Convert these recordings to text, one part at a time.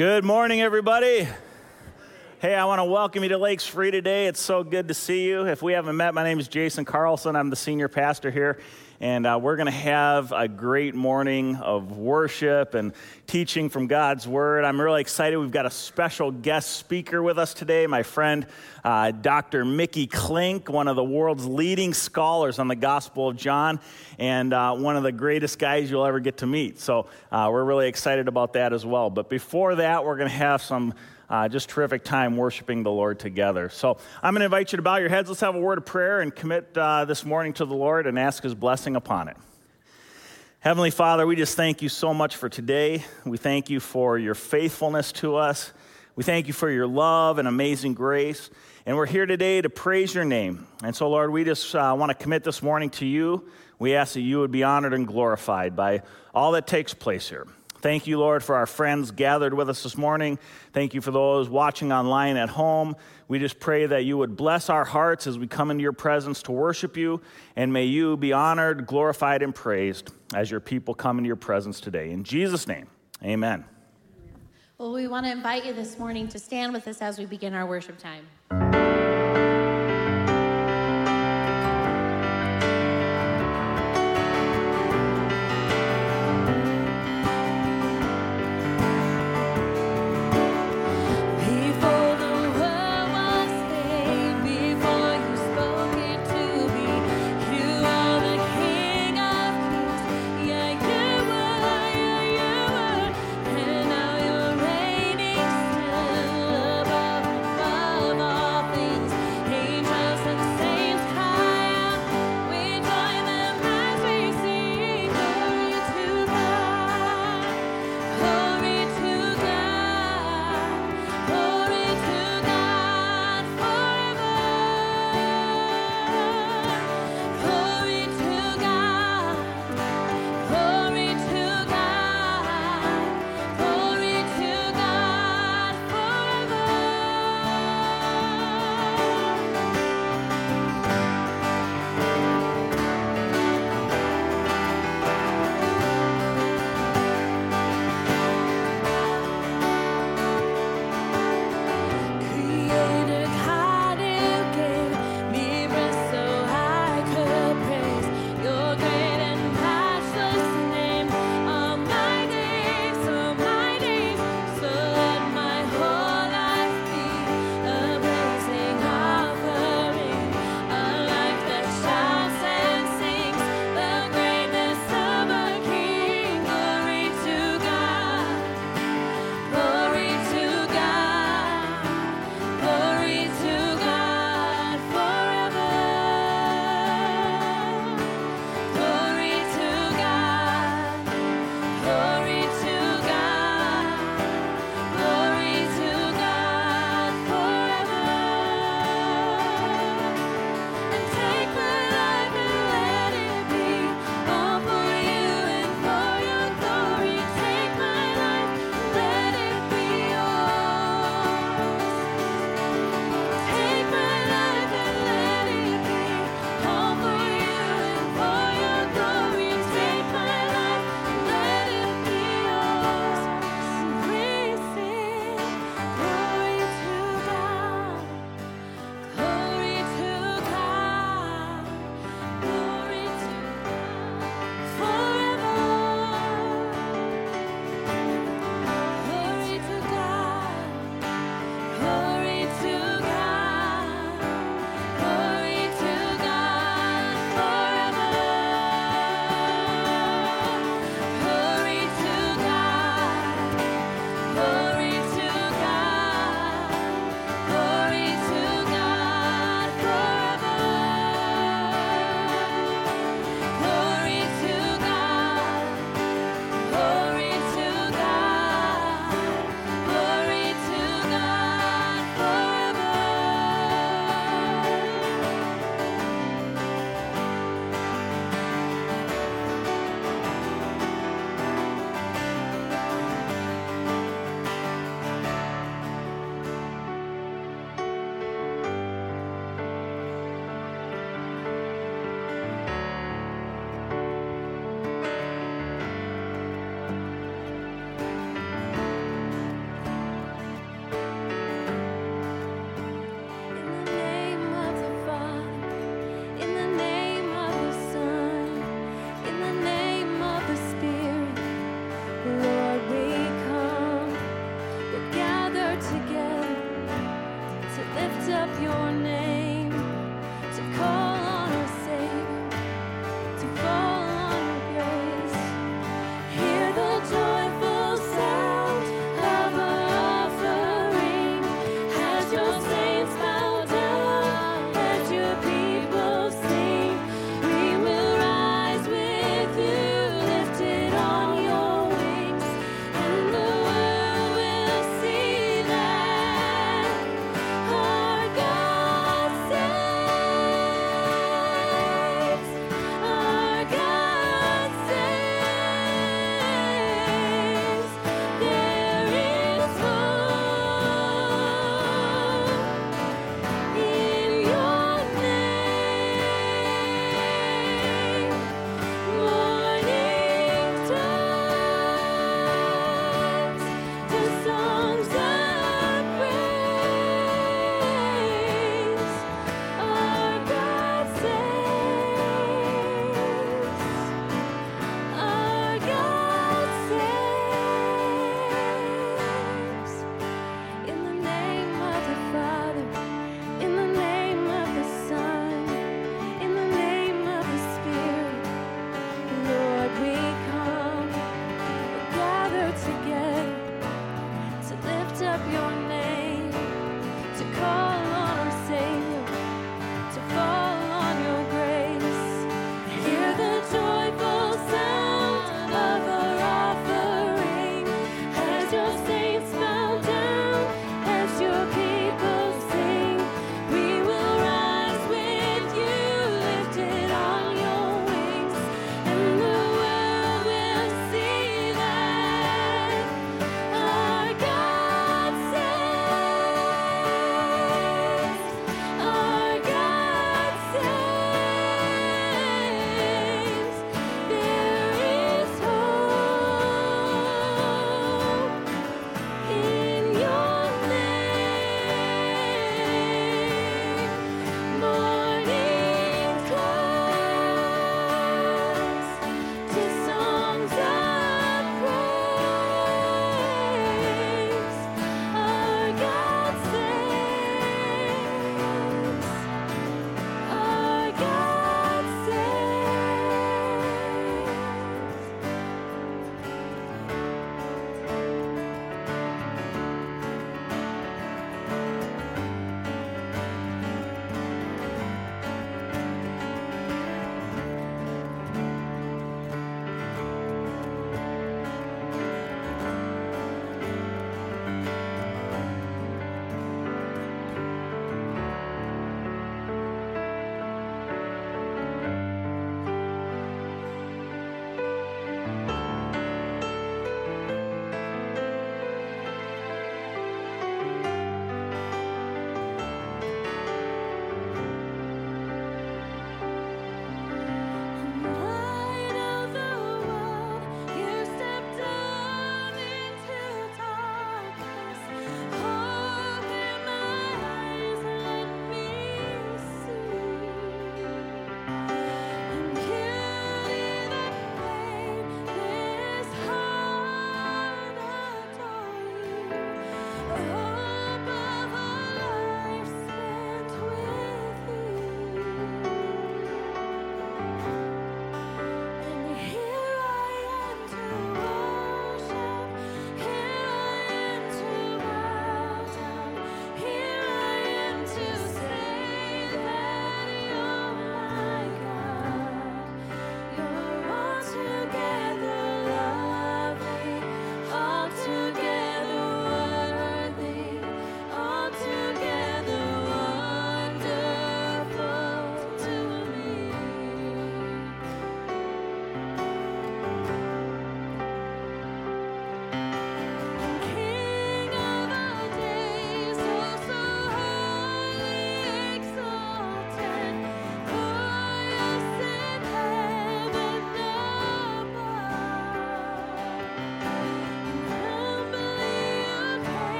Good morning, everybody. Hey, I want to welcome you to Lakes Free today. It's so good to see you. If we haven't met, my name is Jason Carlson. I'm the senior pastor here, and uh, we're going to have a great morning of worship and teaching from God's Word. I'm really excited. We've got a special guest speaker with us today, my friend uh, Dr. Mickey Klink, one of the world's leading scholars on the Gospel of John, and uh, one of the greatest guys you'll ever get to meet. So uh, we're really excited about that as well. But before that, we're going to have some uh, just terrific time worshiping the Lord together. So I'm going to invite you to bow your heads. Let's have a word of prayer and commit uh, this morning to the Lord and ask His blessing upon it. Heavenly Father, we just thank you so much for today. We thank you for your faithfulness to us. We thank you for your love and amazing grace. And we're here today to praise your name. And so, Lord, we just uh, want to commit this morning to you. We ask that you would be honored and glorified by all that takes place here. Thank you, Lord, for our friends gathered with us this morning. Thank you for those watching online at home. We just pray that you would bless our hearts as we come into your presence to worship you, and may you be honored, glorified, and praised as your people come into your presence today. In Jesus' name, amen. Well, we want to invite you this morning to stand with us as we begin our worship time.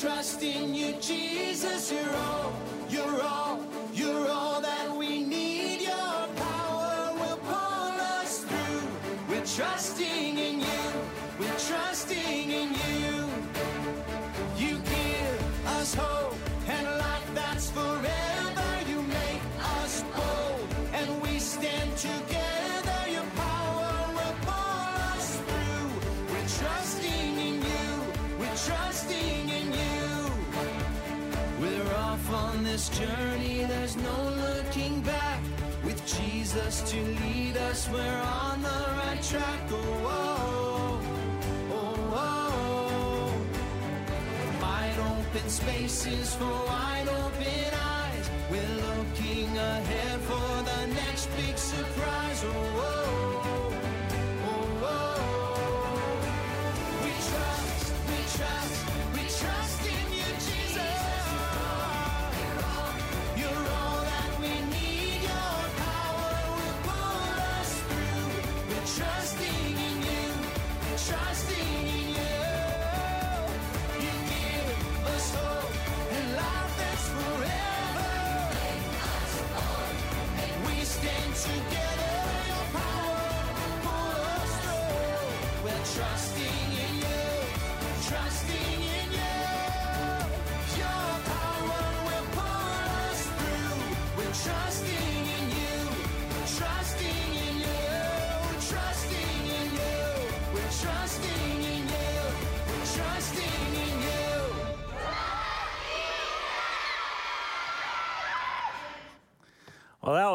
Trust in you, Jesus. You're all, you're all, you're all that we need. Your power will pull us through. We're trusting this journey. There's no looking back. With Jesus to lead us, we're on the right track. Oh, oh, oh, oh. Wide open spaces for wide open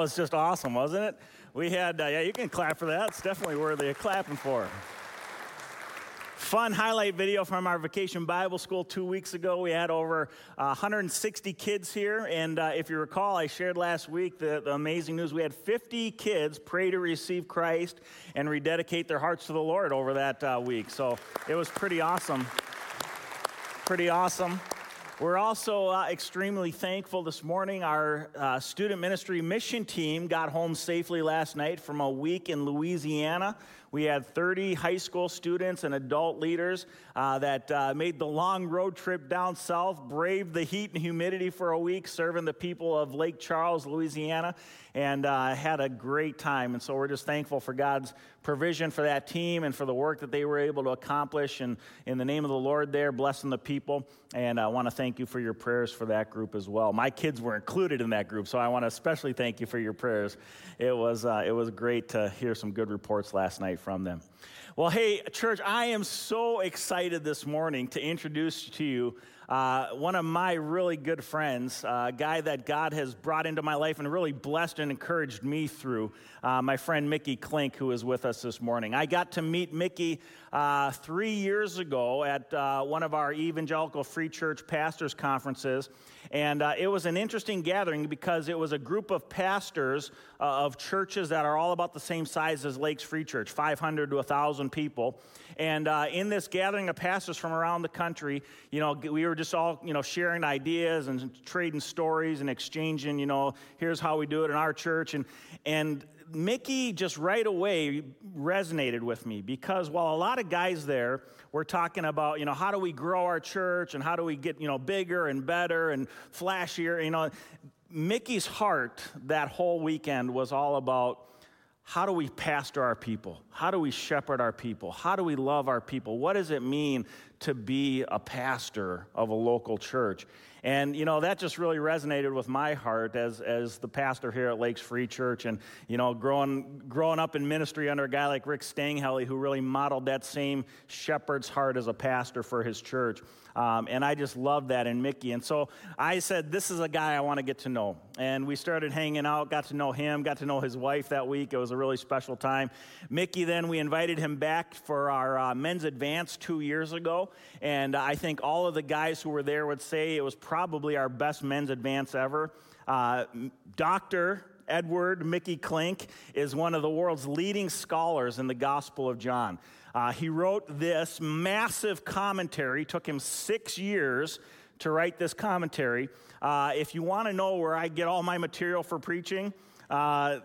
was just awesome, wasn't it? We had, uh, yeah, you can clap for that. It's definitely worthy of clapping for. Fun highlight video from our vacation Bible school two weeks ago. We had over uh, 160 kids here. And uh, if you recall, I shared last week the, the amazing news. We had 50 kids pray to receive Christ and rededicate their hearts to the Lord over that uh, week. So it was pretty awesome. Pretty awesome. We're also uh, extremely thankful this morning. Our uh, student ministry mission team got home safely last night from a week in Louisiana. We had 30 high school students and adult leaders uh, that uh, made the long road trip down south, braved the heat and humidity for a week, serving the people of Lake Charles, Louisiana, and uh, had a great time. And so we're just thankful for God's provision for that team and for the work that they were able to accomplish. And in the name of the Lord, there, blessing the people. And I want to thank you for your prayers for that group as well. My kids were included in that group, so I want to especially thank you for your prayers. It was, uh, it was great to hear some good reports last night from them. Well, hey, church, I am so excited this morning to introduce to you uh, one of my really good friends, uh, a guy that God has brought into my life and really blessed and encouraged me through, uh, my friend Mickey Klink, who is with us this morning. I got to meet Mickey uh, three years ago at uh, one of our Evangelical Free Church Pastors Conferences. And uh, it was an interesting gathering because it was a group of pastors uh, of churches that are all about the same size as Lakes Free Church 500 to 1,000 people. And uh, in this gathering of pastors from around the country, you know, we were just all, you know, sharing ideas and trading stories and exchanging, you know, here's how we do it in our church. And, and Mickey just right away resonated with me because while a lot of guys there were talking about, you know, how do we grow our church and how do we get, you know, bigger and better and flashier, you know, Mickey's heart that whole weekend was all about how do we pastor our people? How do we shepherd our people? How do we love our people? What does it mean to be a pastor of a local church? And, you know, that just really resonated with my heart as, as the pastor here at Lakes Free Church. And, you know, growing, growing up in ministry under a guy like Rick Stanghelle, who really modeled that same shepherd's heart as a pastor for his church. Um, and I just loved that in Mickey. And so I said, This is a guy I want to get to know. And we started hanging out, got to know him, got to know his wife that week. It was a really special time. Mickey, then we invited him back for our uh, men's advance two years ago. And I think all of the guys who were there would say it was probably our best men's advance ever. Uh, Dr. Edward Mickey Klink is one of the world's leading scholars in the Gospel of John. Uh, he wrote this massive commentary, it took him six years to write this commentary. Uh, if you want to know where I get all my material for preaching, uh,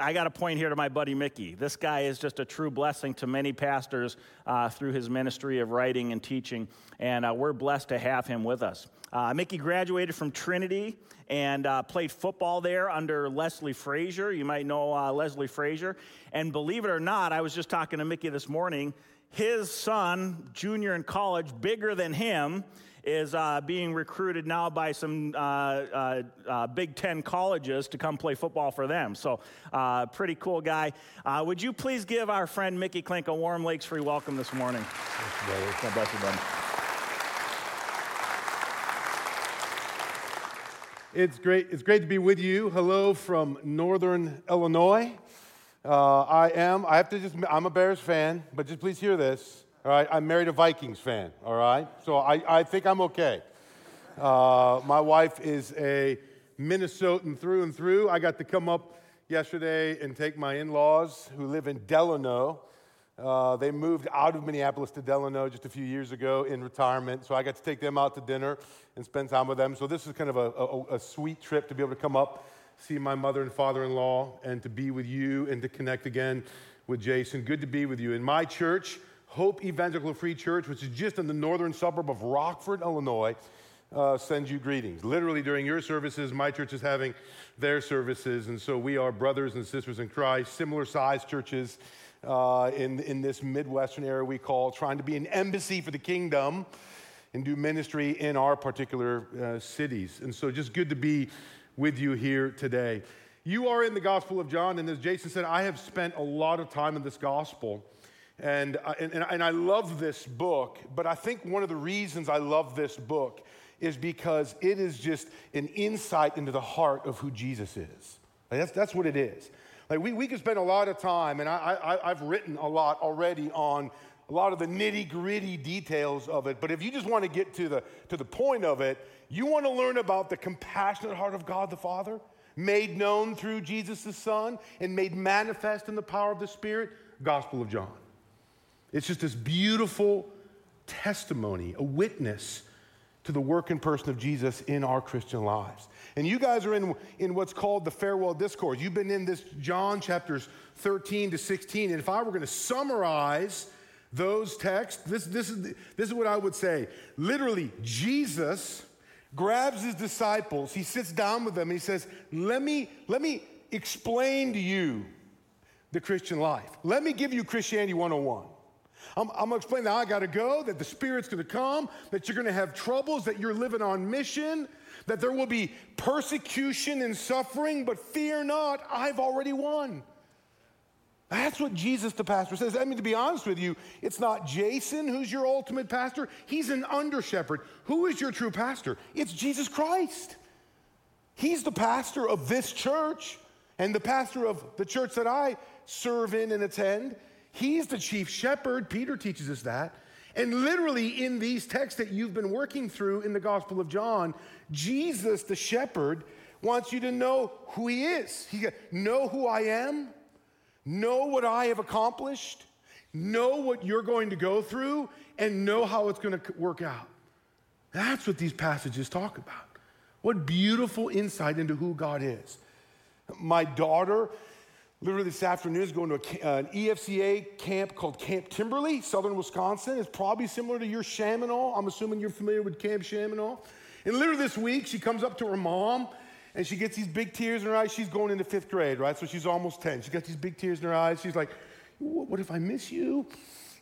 I got to point here to my buddy Mickey. This guy is just a true blessing to many pastors uh, through his ministry of writing and teaching, and uh, we're blessed to have him with us. Uh, Mickey graduated from Trinity and uh, played football there under Leslie Frazier. You might know uh, Leslie Frazier. And believe it or not, I was just talking to Mickey this morning. His son, junior in college, bigger than him, is uh, being recruited now by some uh, uh, uh Big Ten colleges to come play football for them. So, uh, pretty cool guy. Uh, would you please give our friend Mickey Klink a warm Lakes Free welcome this morning? God bless you, buddy. It's great. It's great to be with you. Hello from Northern Illinois. I am. I have to just. I'm a Bears fan, but just please hear this. All right, I'm married a Vikings fan, all right? So I, I think I'm okay. Uh, my wife is a Minnesotan through and through. I got to come up yesterday and take my in laws who live in Delano. Uh, they moved out of Minneapolis to Delano just a few years ago in retirement. So I got to take them out to dinner and spend time with them. So this is kind of a, a, a sweet trip to be able to come up, see my mother and father in law, and to be with you and to connect again with Jason. Good to be with you. In my church, Hope Evangelical Free Church, which is just in the northern suburb of Rockford, Illinois, uh, sends you greetings. Literally, during your services, my church is having their services, and so we are brothers and sisters in Christ, similar sized churches uh, in, in this Midwestern area we call, trying to be an embassy for the kingdom and do ministry in our particular uh, cities. And so, just good to be with you here today. You are in the Gospel of John, and as Jason said, I have spent a lot of time in this gospel. And, uh, and, and I love this book, but I think one of the reasons I love this book is because it is just an insight into the heart of who Jesus is. Like that's, that's what it is. Like we, we could spend a lot of time, and I, I, I've written a lot already on a lot of the nitty gritty details of it. But if you just want to get to the, to the point of it, you want to learn about the compassionate heart of God the Father, made known through Jesus the Son, and made manifest in the power of the Spirit, Gospel of John. It's just this beautiful testimony, a witness to the work and person of Jesus in our Christian lives. And you guys are in, in what's called the farewell discourse. You've been in this John chapters 13 to 16. And if I were going to summarize those texts, this, this, is, this is what I would say. Literally, Jesus grabs his disciples, he sits down with them, and he says, Let me, let me explain to you the Christian life. Let me give you Christianity 101. I'm, I'm, gonna explain that I gotta go, that the Spirit's gonna come, that you're gonna have troubles, that you're living on mission, that there will be persecution and suffering, but fear not, I've already won. That's what Jesus the pastor says. I mean, to be honest with you, it's not Jason who's your ultimate pastor, he's an under shepherd. Who is your true pastor? It's Jesus Christ. He's the pastor of this church and the pastor of the church that I serve in and attend. He's the chief shepherd. Peter teaches us that. And literally, in these texts that you've been working through in the Gospel of John, Jesus, the shepherd, wants you to know who he is. He know who I am, know what I have accomplished, know what you're going to go through, and know how it's going to work out. That's what these passages talk about. What beautiful insight into who God is. My daughter Literally this afternoon is going to a, an EFCA camp called Camp Timber-lee, southern Wisconsin. It's probably similar to your Shamineau. I'm assuming you're familiar with Camp Shamineau. And literally this week, she comes up to her mom and she gets these big tears in her eyes. She's going into fifth grade, right? So she's almost 10. She got these big tears in her eyes. She's like, What if I miss you?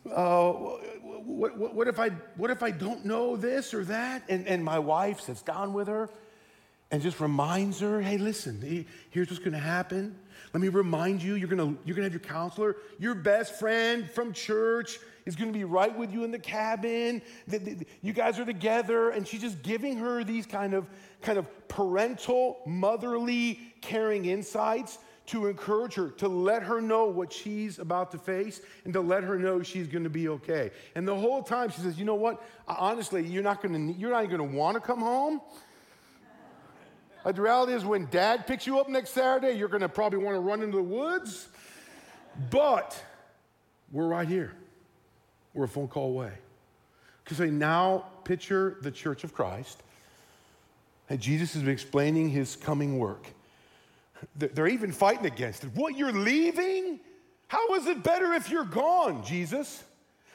Uh, what, what, what, if I, what if I don't know this or that? And, and my wife sits down with her and just reminds her, Hey, listen, here's what's going to happen. Let me remind you, you're gonna, you're gonna have your counselor, your best friend from church is gonna be right with you in the cabin. You guys are together, and she's just giving her these kind of, kind of parental, motherly, caring insights to encourage her, to let her know what she's about to face, and to let her know she's gonna be okay. And the whole time she says, you know what? Honestly, you're not gonna, you're not gonna wanna come home like the reality is, when dad picks you up next Saturday, you're going to probably want to run into the woods. But we're right here. We're a phone call away. Because I now picture the church of Christ. And Jesus been explaining his coming work. They're even fighting against it. What, you're leaving? How is it better if you're gone, Jesus?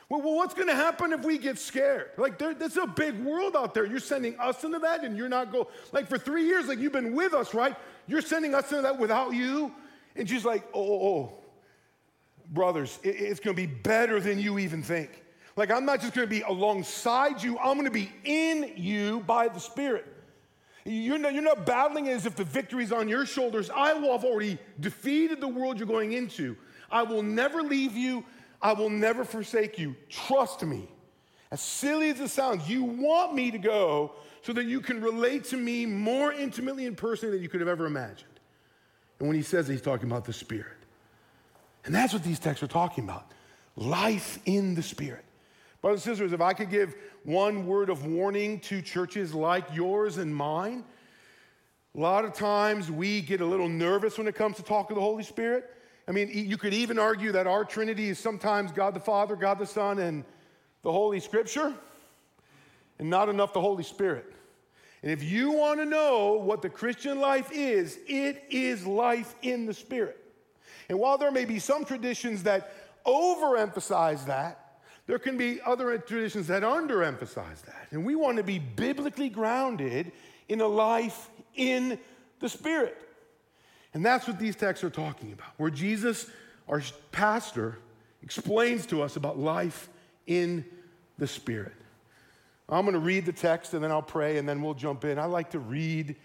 Well, well what's going to happen if we get scared? Like, there, there's a big world out there. You're sending us into that, and you're not go. Like for three years, like you've been with us, right? You're sending us into that without you, and she's like, oh, oh, oh. brothers, it- it's going to be better than you even think. Like, I'm not just going to be alongside you. I'm going to be in you by the Spirit. You're not, you're not battling as if the victory's on your shoulders. I will have already defeated the world you're going into. I will never leave you. I will never forsake you. Trust me. As silly as it sounds, you want me to go so that you can relate to me more intimately and personally than you could have ever imagined. And when he says it, he's talking about the Spirit. And that's what these texts are talking about life in the Spirit. Brothers and sisters, if I could give one word of warning to churches like yours and mine, a lot of times we get a little nervous when it comes to talk of the Holy Spirit. I mean, you could even argue that our Trinity is sometimes God the Father, God the Son, and the Holy Scripture, and not enough the Holy Spirit. And if you want to know what the Christian life is, it is life in the Spirit. And while there may be some traditions that overemphasize that, there can be other traditions that underemphasize that. And we want to be biblically grounded in a life in the Spirit. And that's what these texts are talking about, where Jesus, our pastor, explains to us about life in the Spirit. I'm going to read the text and then I'll pray and then we'll jump in. I like to read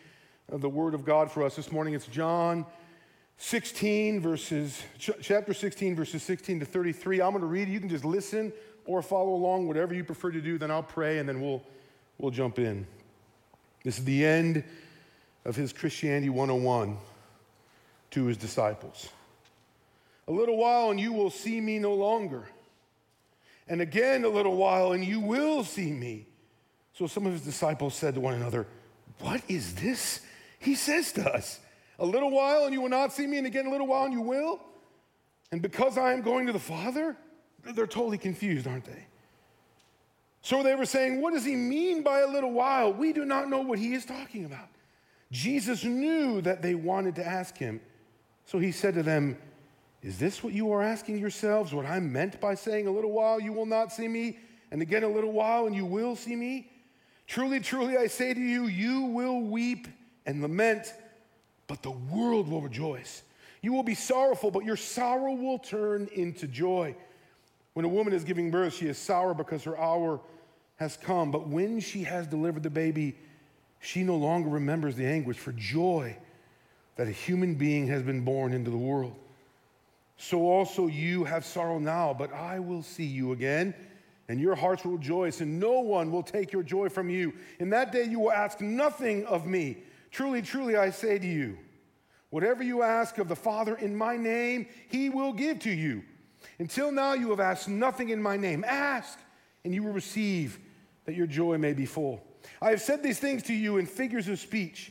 uh, the Word of God for us this morning. It's John 16, verses, ch- chapter 16, verses 16 to 33. I'm going to read. You can just listen or follow along, whatever you prefer to do. Then I'll pray and then we'll, we'll jump in. This is the end of his Christianity 101 to his disciples. A little while and you will see me no longer. And again, a little while and you will see me. So some of his disciples said to one another, What is this he says to us? A little while and you will not see me, and again a little while and you will? And because I am going to the Father? They're totally confused, aren't they? So they were saying, What does he mean by a little while? We do not know what he is talking about. Jesus knew that they wanted to ask him. So he said to them, Is this what you are asking yourselves? What I meant by saying, A little while you will not see me, and again a little while and you will see me? Truly, truly, I say to you, you will weep and lament, but the world will rejoice. You will be sorrowful, but your sorrow will turn into joy. When a woman is giving birth, she is sour because her hour has come. But when she has delivered the baby, she no longer remembers the anguish for joy that a human being has been born into the world. So also you have sorrow now, but I will see you again, and your hearts will rejoice, and no one will take your joy from you. In that day you will ask nothing of me. Truly, truly, I say to you, whatever you ask of the Father in my name, he will give to you. Until now you have asked nothing in my name. Ask, and you will receive, that your joy may be full. I have said these things to you in figures of speech.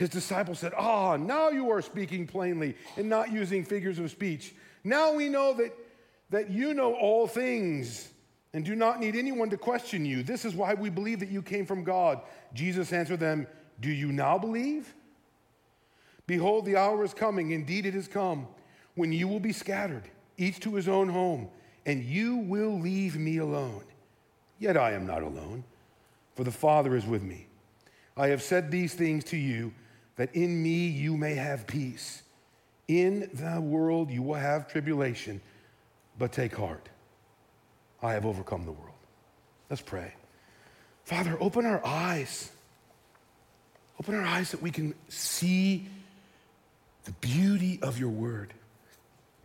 His disciples said, Ah, now you are speaking plainly and not using figures of speech. Now we know that, that you know all things and do not need anyone to question you. This is why we believe that you came from God. Jesus answered them, Do you now believe? Behold, the hour is coming, indeed it has come, when you will be scattered, each to his own home, and you will leave me alone. Yet I am not alone, for the Father is with me. I have said these things to you, that in me you may have peace. In the world you will have tribulation, but take heart. I have overcome the world. Let's pray. Father, open our eyes. Open our eyes that we can see the beauty of your word.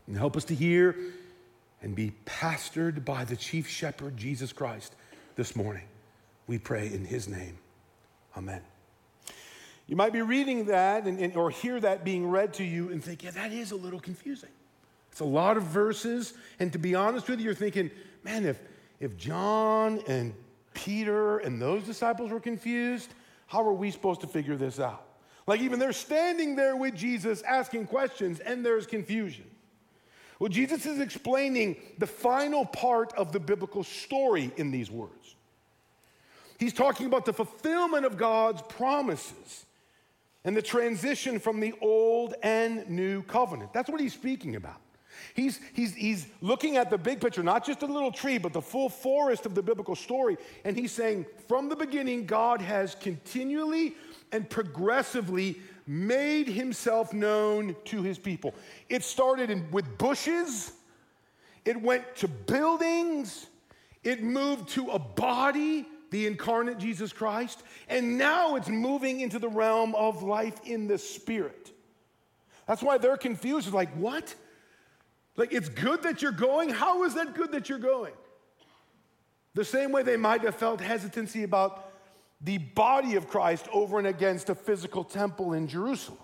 And help us to hear and be pastored by the chief shepherd, Jesus Christ, this morning. We pray in his name. Amen. You might be reading that and, and- or hear that being read to you and think, yeah, that is a little confusing. It's a lot of verses. And to be honest with you, you're thinking, man, if, if John and Peter and those disciples were confused, how are we supposed to figure this out? Like, even they're standing there with Jesus asking questions, and there's confusion. Well, Jesus is explaining the final part of the biblical story in these words. He's talking about the fulfillment of God's promises and the transition from the old and new covenant. That's what he's speaking about. He's, he's, he's looking at the big picture, not just a little tree, but the full forest of the biblical story. And he's saying, from the beginning, God has continually and progressively made himself known to his people. It started in, with bushes, it went to buildings, it moved to a body, the incarnate Jesus Christ, and now it's moving into the realm of life in the spirit. That's why they're confused. Like, what? Like, it's good that you're going? How is that good that you're going? The same way they might have felt hesitancy about the body of Christ over and against a physical temple in Jerusalem.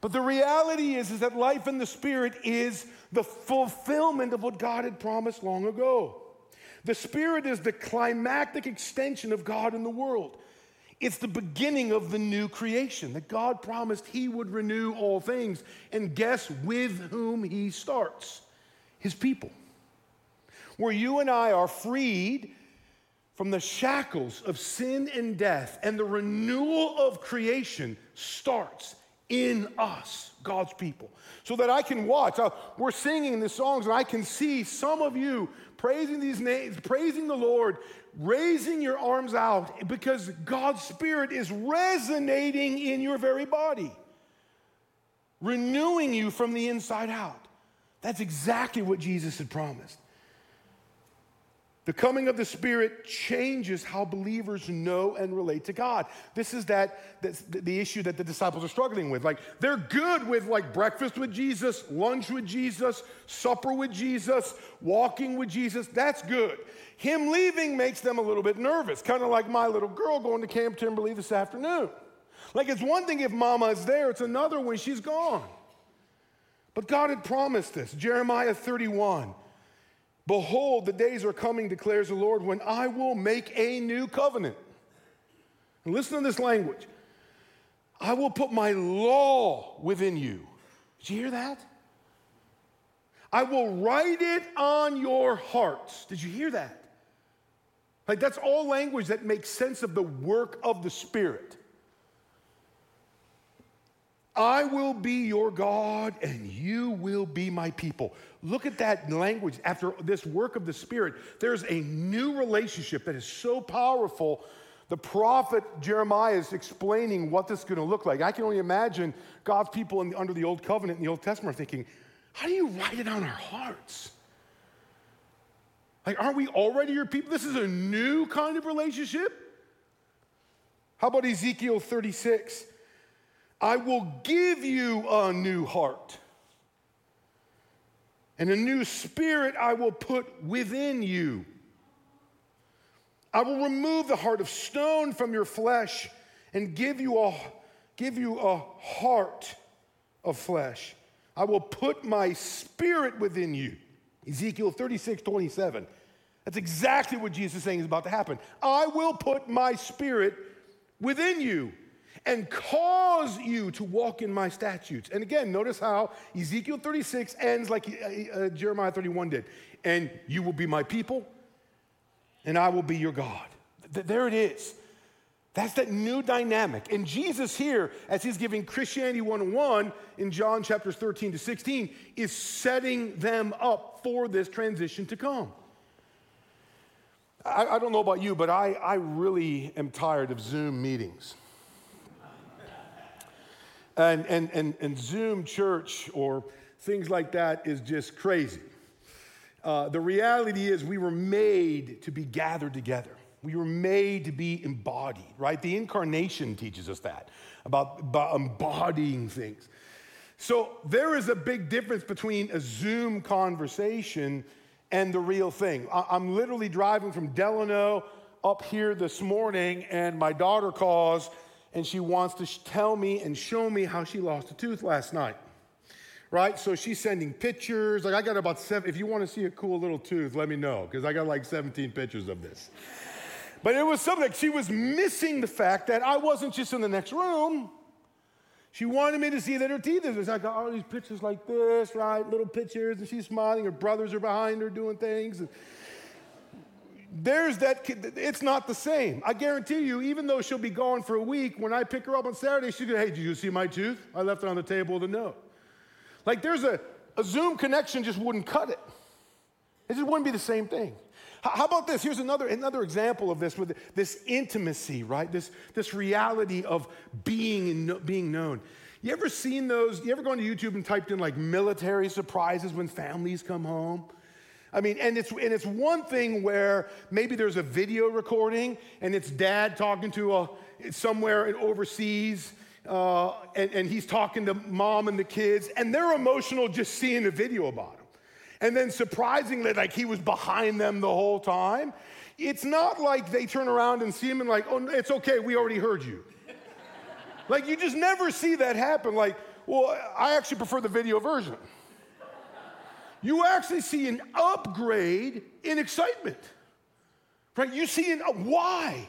But the reality is, is that life in the Spirit is the fulfillment of what God had promised long ago. The Spirit is the climactic extension of God in the world. It's the beginning of the new creation that God promised He would renew all things. And guess with whom He starts? His people. Where you and I are freed from the shackles of sin and death, and the renewal of creation starts in us, God's people. So that I can watch. Uh, we're singing the songs, and I can see some of you praising these names, praising the Lord, raising your arms out because God's Spirit is resonating in your very body, renewing you from the inside out. That's exactly what Jesus had promised. The coming of the Spirit changes how believers know and relate to God. This is that that's the issue that the disciples are struggling with. Like they're good with like breakfast with Jesus, lunch with Jesus, supper with Jesus, walking with Jesus. That's good. Him leaving makes them a little bit nervous, kind of like my little girl going to Camp Timber-lee this afternoon. Like it's one thing if mama is there, it's another when she's gone. But God had promised this. Jeremiah 31. Behold, the days are coming, declares the Lord, when I will make a new covenant. And listen to this language I will put my law within you. Did you hear that? I will write it on your hearts. Did you hear that? Like, that's all language that makes sense of the work of the Spirit. I will be your God and you will be my people. Look at that language. After this work of the Spirit, there's a new relationship that is so powerful. The prophet Jeremiah is explaining what this is going to look like. I can only imagine God's people the, under the Old Covenant in the Old Testament are thinking, how do you write it on our hearts? Like, aren't we already your people? This is a new kind of relationship. How about Ezekiel 36? I will give you a new heart. And a new spirit I will put within you. I will remove the heart of stone from your flesh and give you a, give you a heart of flesh. I will put my spirit within you. Ezekiel 36, 27. That's exactly what Jesus is saying is about to happen. I will put my spirit within you and cause you to walk in my statutes. And again, notice how Ezekiel 36 ends like uh, uh, Jeremiah 31 did. And you will be my people, and I will be your God. Th- there it is. That's that new dynamic. And Jesus here, as he's giving Christianity 101 in John chapters 13 to 16, is setting them up for this transition to come. I, I don't know about you, but I, I really am tired of Zoom meetings. And, and, and, and Zoom church or things like that is just crazy. Uh, the reality is, we were made to be gathered together. We were made to be embodied, right? The incarnation teaches us that about, about embodying things. So there is a big difference between a Zoom conversation and the real thing. I'm literally driving from Delano up here this morning, and my daughter calls and she wants to tell me and show me how she lost a tooth last night. right? So she's sending pictures. Like I got about seven. If you want to see a cool little tooth, let me know because I got like 17 pictures of this. But it was something she was missing the fact that I wasn't just in the next room. She wanted me to see that her teeth is. I got all these pictures like this, right? Little pictures, and she's smiling. Her brothers are behind her doing things. And there's that. It's not the same. I guarantee you, even though she'll be gone for a week, when I pick her up on Saturday, she'll go, hey, did you see my tooth? I left it on the table with a note. Like there's a, a Zoom connection just wouldn't cut it. It just wouldn't be the same thing. How about this? Here's another, another example of this with this intimacy, right? This, this reality of being, and being known. You ever seen those? You ever gone to YouTube and typed in like military surprises when families come home? I mean, and it's, and it's one thing where maybe there's a video recording and it's dad talking to a, somewhere overseas uh, and, and he's talking to mom and the kids, and they're emotional just seeing the video about him. And then surprisingly, like he was behind them the whole time. It's not like they turn around and see him and like, oh, it's okay, we already heard you. like you just never see that happen. Like, well, I actually prefer the video version. You actually see an upgrade in excitement, right? You see an uh, why.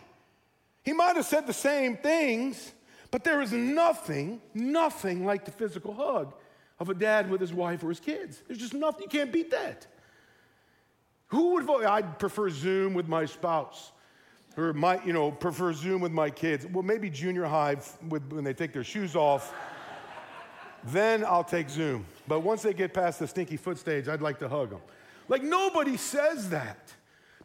He might have said the same things, but there is nothing, nothing like the physical hug of a dad with his wife or his kids. There's just nothing, you can't beat that. Who would vote? I'd prefer Zoom with my spouse. Or my, you know, prefer Zoom with my kids. Well, maybe junior high with, when they take their shoes off. Then I'll take Zoom. But once they get past the stinky foot stage, I'd like to hug them. Like nobody says that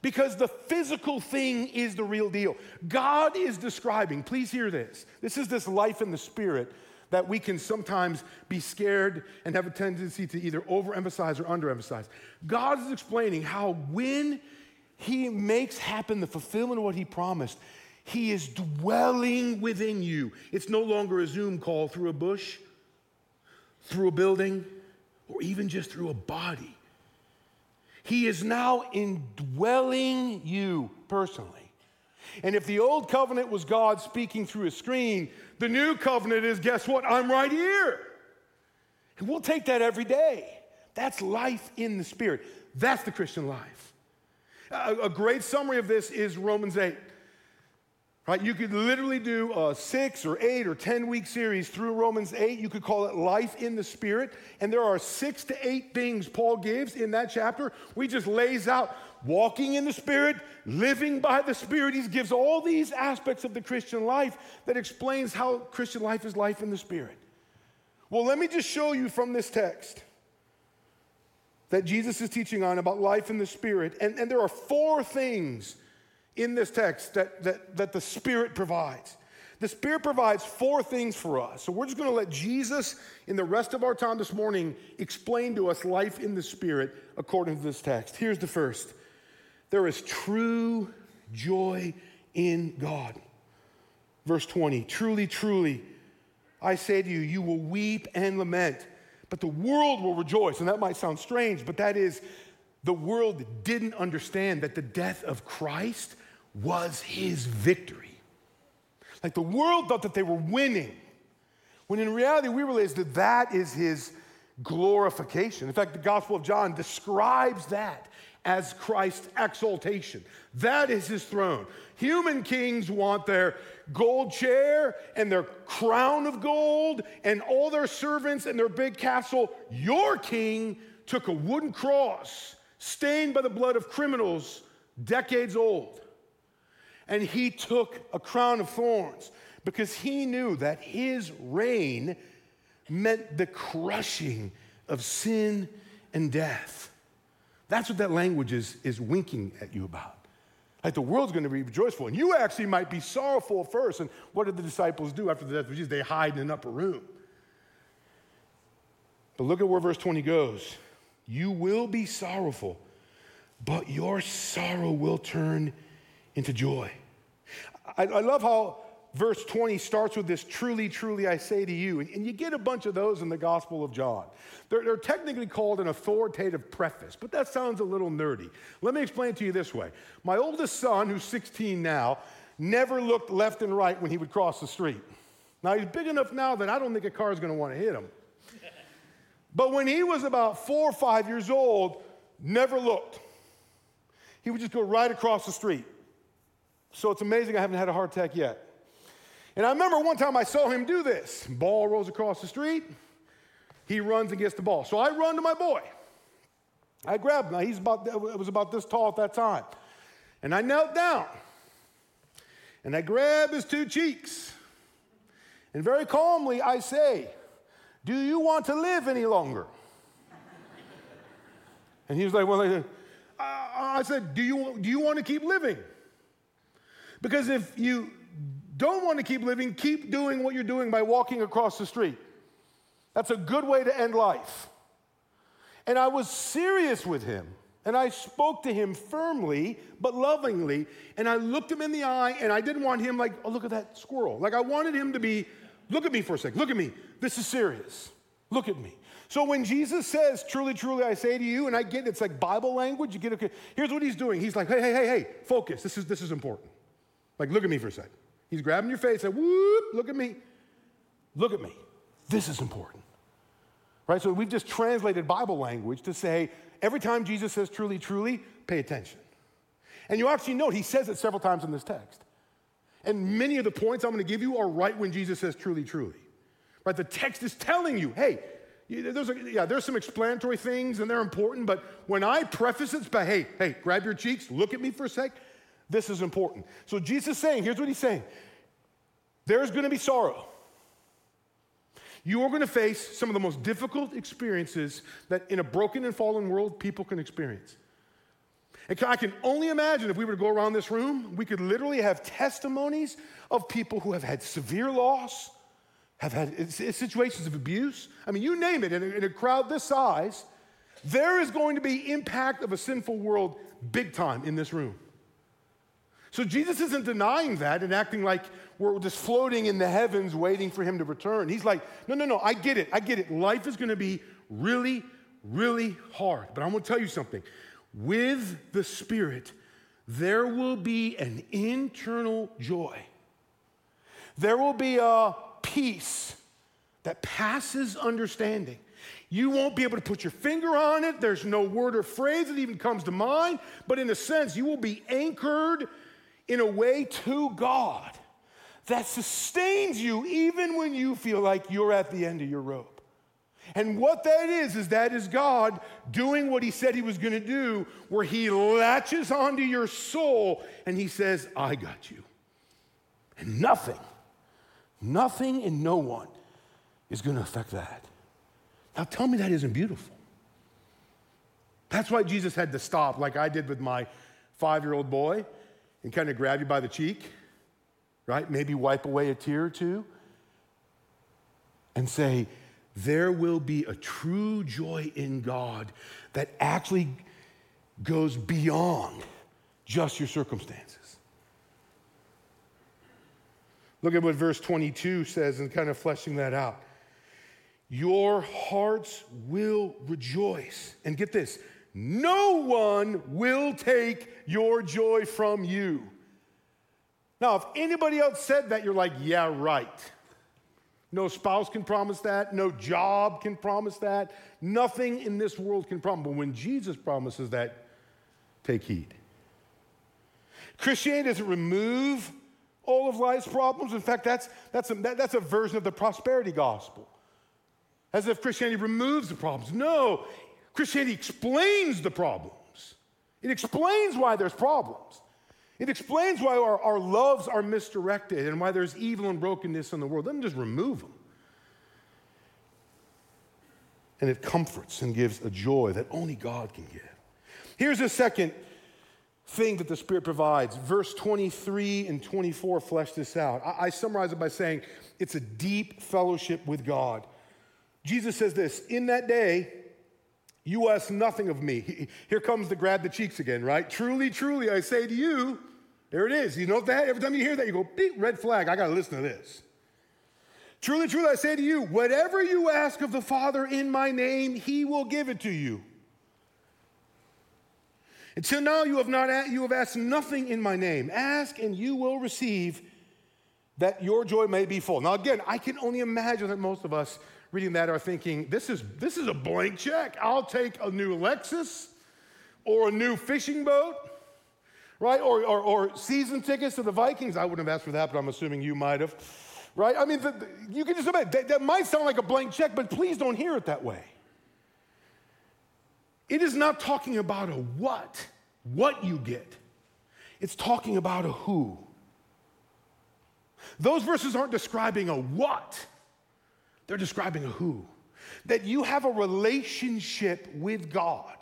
because the physical thing is the real deal. God is describing, please hear this. This is this life in the spirit that we can sometimes be scared and have a tendency to either overemphasize or underemphasize. God is explaining how when He makes happen the fulfillment of what He promised, He is dwelling within you. It's no longer a Zoom call through a bush, through a building, or even just through a body. He is now indwelling you personally. And if the old covenant was God speaking through a screen, the new covenant is guess what? I'm right here. And we'll take that every day. That's life in the Spirit. That's the Christian life. A, a great summary of this is Romans 8. Right? You could literally do a six or eight or 10 week series through Romans 8. You could call it Life in the Spirit. And there are six to eight things Paul gives in that chapter. We just lays out walking in the Spirit, living by the Spirit. He gives all these aspects of the Christian life that explains how Christian life is life in the Spirit. Well, let me just show you from this text that Jesus is teaching on about life in the Spirit. And, and there are four things in this text that, that, that the Spirit provides. The Spirit provides four things for us. So we're just going to let Jesus, in the rest of our time this morning, explain to us life in the Spirit according to this text. Here's the first there is true joy in God. Verse 20 Truly, truly, I say to you, you will weep and lament, but the world will rejoice. And that might sound strange, but that is, the world didn't understand that the death of Christ was his victory. Like the world thought that they were winning, when in reality we realize that that is his glorification. In fact, the Gospel of John describes that as Christ's exaltation. That is his throne. Human kings want their gold chair and their crown of gold and all their servants and their big castle. Your king took a wooden cross stained by the blood of criminals, decades old and he took a crown of thorns because he knew that his reign meant the crushing of sin and death. That's what that language is, is winking at you about. Like the world's going to be rejoiceful, and you actually might be sorrowful first. And what did the disciples do after the death of Jesus? They hide in an upper room. But look at where verse 20 goes. You will be sorrowful, but your sorrow will turn into joy. I, I love how verse 20 starts with this truly, truly, I say to you. And, and you get a bunch of those in the Gospel of John. They're, they're, technically called an authoritative preface, but that sounds a little nerdy. Let me explain it to you this way My oldest son, who's 16 now, never looked left and right when he would cross the street. Now, he's big enough now that I don't think a car is going to want to hit him. But when he was about four or five years old, never looked. He would just go right across the street. So it's amazing I haven't had a heart attack yet. And I remember one time I saw him do this. Ball rolls across the street. He runs and gets the ball. So I run to my boy. I grabbed him. He's about, it was about this tall at that time. And I knelt down. And I grab his two cheeks. And very calmly I say, Do you want to live any longer? and he was like, Well, I, said, do you, do you want to keep living? Because if you don't want to keep living, keep doing what you're doing by walking across the street. That's a good way to end life. And I was serious with him. And I spoke to him firmly, but lovingly. And I looked him in the eye, and I didn't want him like, oh, look at that squirrel. Like, I wanted him to be, look at me for a second. Look at me. This is serious. Look at me. So when Jesus says, truly, truly, I say to you, and I get it's like Bible language, you get okay. Here's what he's doing. He's like, hey, hey, hey, hey, focus. This is, this is important. Like, look at me for a second. He's grabbing your face, like, whoop, look at me. Look at me. This is important. Right? So we've just translated Bible language to say every time Jesus says truly, truly, pay attention. And you actually note he says it several times in this text. And many of the points I'm going to give you are right when Jesus says truly, truly. Right? The text is telling you, hey, there's a, yeah, there's some explanatory things and they're important, but when I preface it by, hey, hey, grab your cheeks, look at me for a sec, this is important. So Jesus is saying, here's what he's saying there's going to be sorrow. You are going to face some of the most difficult experiences that in a broken and fallen world people can experience. And I can only imagine if we were to go around this room, we could literally have testimonies of people who have had severe loss, have had situations of abuse. I mean, you name it, in a, in a crowd this size, there is going to be impact of a sinful world big time in this room. So Jesus isn't denying that and acting like we're just floating in the heavens waiting for him to return. He's like, no, no, no, I get it. I get it. Life is going to be really, really hard. But I'm going to tell you something. With the Spirit, there will be an internal joy. There will be a peace that passes understanding. You won't be able to put your finger on it. There's no word or phrase that even comes to mind. But in a sense, you will be anchored in a way to God that sustains you even when you feel like you're at the end of your rope. And what that is, is that is God doing what He said He was going to do, where He latches onto your soul and He says, I got you. And nothing Nothing and no one is going to affect that. Now tell me that isn't beautiful. That's why Jesus had to stop, like I did with my five year old boy, and kind of grab you by the cheek, right? Maybe wipe away a tear or two, and say, There will be a true joy in God that actually goes beyond just your circumstances. Look at what verse 22 says and kind of fleshing that out. Your hearts will rejoice. And get this no one will take your joy from you. Now, if anybody else said that, you're like, yeah, right. No spouse can promise that. No job can promise that. Nothing in this world can promise. But when Jesus promises that, take heed. Christianity doesn't remove all of life's problems. In fact, that's, that's, a, that, that's a version of the prosperity gospel. As if Christianity removes the problems. No, Christianity explains the problems. It explains why there's problems. It explains why our, our loves are misdirected and why there's evil and brokenness in the world. Doesn't just remove them. And it comforts and gives a joy that only God can give. Here's a second thing that the Spirit provides. Verse 23 and 24 flesh this out. I, I, summarize it by saying it's a deep fellowship with God. Jesus says this In that day, you ask nothing of me. Here comes the grab the cheeks again, right? Truly, truly, I say to you, there it is. You know that? Every time you hear that, you go, beep, red flag, I got to listen to this. Truly, truly, I say to you, whatever you ask of the Father in my name, he will give it to you. Until now, you have, not, you have asked nothing in my name. Ask and you will receive that your joy may be full. Now, again, I can only imagine that most of us reading that are thinking, this is, this is a blank check. I'll take a new Lexus or a new fishing boat, right? Or, or, or season tickets to the Vikings. I wouldn't have asked for that, but I'm assuming you might have, right? I mean, the, the, you can just imagine, that, that might sound like a blank check, but please don't hear it that way. It is not talking about a what, what you get. It's talking about a who. Those verses aren't describing a what, they're describing a who. That you have a relationship with God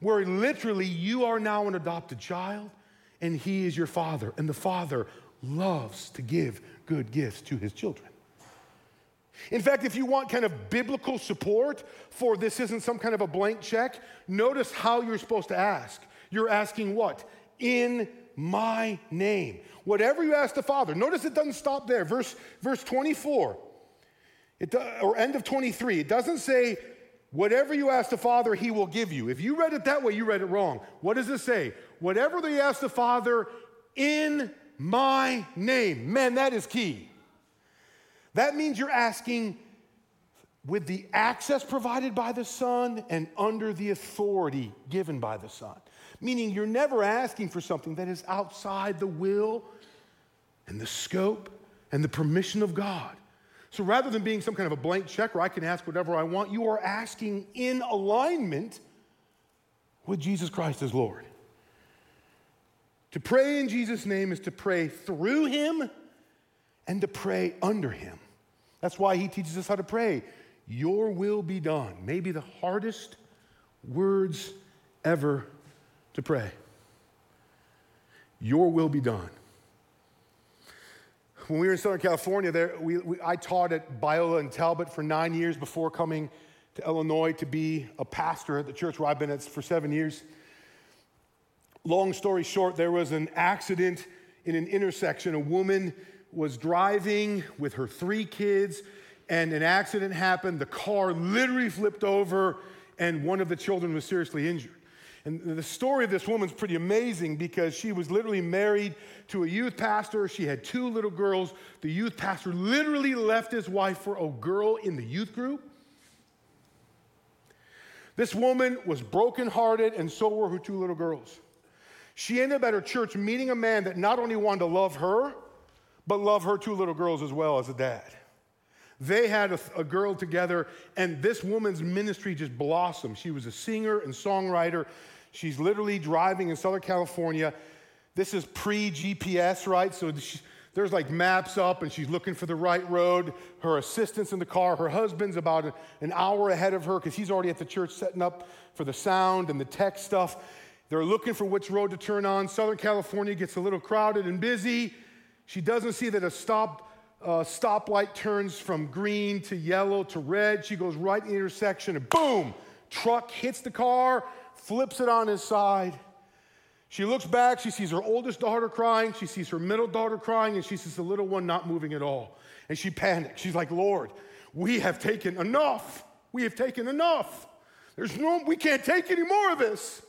where literally you are now an adopted child and He is your father, and the father loves to give good gifts to his children. In fact, if you want kind of biblical support for this isn't some kind of a blank check, notice how you're supposed to ask. You're asking what? In my name. Whatever you ask the Father. Notice it doesn't stop there. Verse, verse 24, it, or end of 23, it doesn't say, whatever you ask the Father, he will give you. If you read it that way, you read it wrong. What does it say? Whatever they ask the Father in my name. Man, that is key. That means you're asking with the access provided by the Son and under the authority given by the Son. Meaning you're never asking for something that is outside the will and the scope and the permission of God. So rather than being some kind of a blank check where I can ask whatever I want, you are asking in alignment with Jesus Christ as Lord. To pray in Jesus' name is to pray through Him and to pray under Him. That's why He teaches us how to pray. Your will be done. Maybe the hardest words ever to pray. Your will be done. When we were in Southern California, there, we, we, I taught at Biola and Talbot for nine years before coming to Illinois to be a pastor at the church where I've been at for seven years. Long story short, there was an accident in an intersection. A woman was driving with her three kids, and an accident happened. The car literally flipped over, and one of the children was seriously injured. And the story of this woman's pretty amazing because she was literally married to a youth pastor. She had two little girls. The youth pastor literally left his wife for a girl in the youth group. This woman was brokenhearted, and so were her two little girls. She ended up at her church meeting a man that not only wanted to love her, but love her two little girls as well as a dad. They had a, a, girl together, and this woman's ministry just blossomed. She was a singer and songwriter. She's literally driving in Southern California. This is pre GPS, right? So she, there's like maps up, and she's looking for the right road. Her assistant's in the car. Her husband's about an hour ahead of her because he's already at the church setting up for the sound and the tech stuff. They're looking for which road to turn on. Southern California gets a little crowded and busy. She doesn't see that a stop uh, stoplight turns from green to yellow to red. She goes right in the intersection and boom, truck hits the car, flips it on his side. She looks back, she sees her oldest daughter crying, she sees her middle daughter crying, and she sees the little one not moving at all. And she panics. She's like, Lord, we have taken enough. We have taken enough. There's no, we can't take any more of this.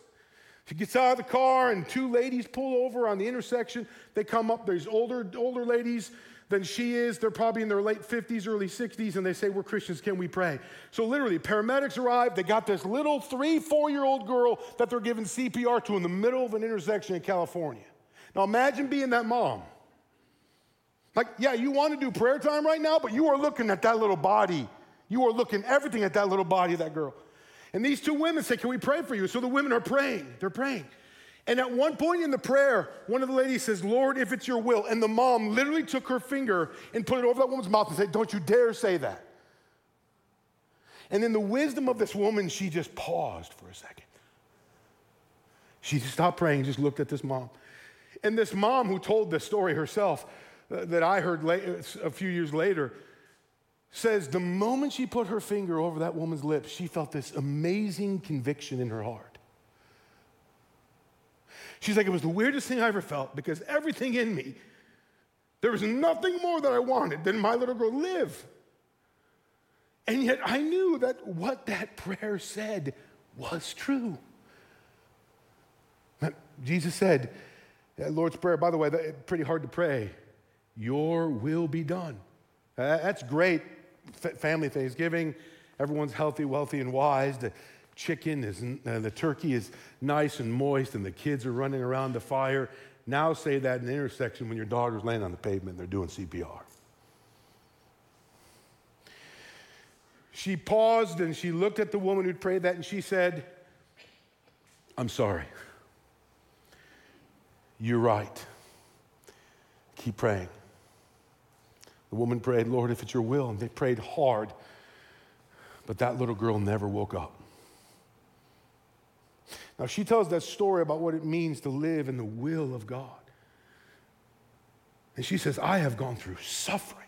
She gets out of the car, and two ladies pull over on the intersection. They come up, there's older, older ladies than she is. They're probably in their late 50s, early 60s, and they say, We're Christians, can we pray? So, literally, paramedics arrive. They got this little three, four year old girl that they're giving CPR to in the middle of an intersection in California. Now, imagine being that mom. Like, yeah, you want to do prayer time right now, but you are looking at that little body. You are looking everything at that little body of that girl. And these two women say, Can we pray for you? So the women are praying. They're praying. And at one point in the prayer, one of the ladies says, Lord, if it's your will. And the mom literally took her finger and put it over that woman's mouth and said, Don't you dare say that. And in the wisdom of this woman, she just paused for a second. She stopped praying, just looked at this mom. And this mom who told this story herself, uh, that I heard a few years later, says the moment she put her finger over that woman's lips, she felt this amazing conviction in her heart. She's like, it was the weirdest thing I ever felt because everything in me, there was nothing more that I wanted than my little girl live. And yet I knew that what that prayer said was true. Jesus said, Lord's Prayer, by the way, pretty hard to pray. Your will be done. That's great f- family Thanksgiving. Everyone's healthy, wealthy, and wise. The chicken is, uh, the turkey is nice and moist, and the kids are running around the fire. Now say that in the intersection when your daughter's laying on the pavement and they're doing CPR. She paused and she looked at the woman who'd prayed that and she said, I'm sorry. You're right. Keep praying. The woman prayed, Lord, if it's your will. And they prayed hard. But that little girl never woke up. Now, she tells that story about what it means to live in the will of God. And she says, I have gone through suffering.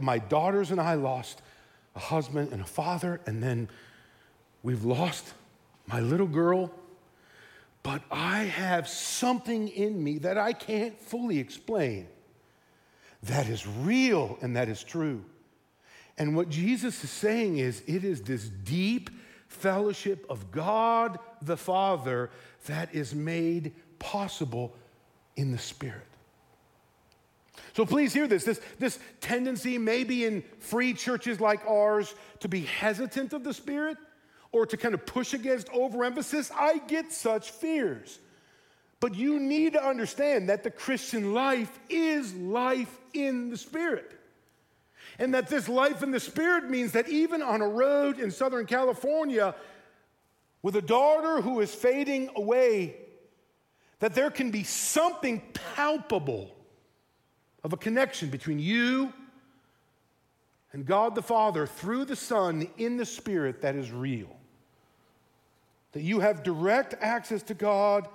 my daughters and I lost a husband and a father, and then we've lost my little girl. But I have something in me that I can't fully explain that is real and that is true. And what Jesus is saying is it is this deep fellowship of God the Father that is made possible in the Spirit. So please hear this. This, this tendency, maybe in free churches like ours, to be hesitant of the Spirit or to kind of push against overemphasis, I get such fears. But you need to understand that the Christian life is life in the Spirit. And that this life in the Spirit means that even on a road in Southern California with a daughter who is fading away, that there can be something palpable of a connection between you and God the Father through the Son in the Spirit that is real. That you have direct access to God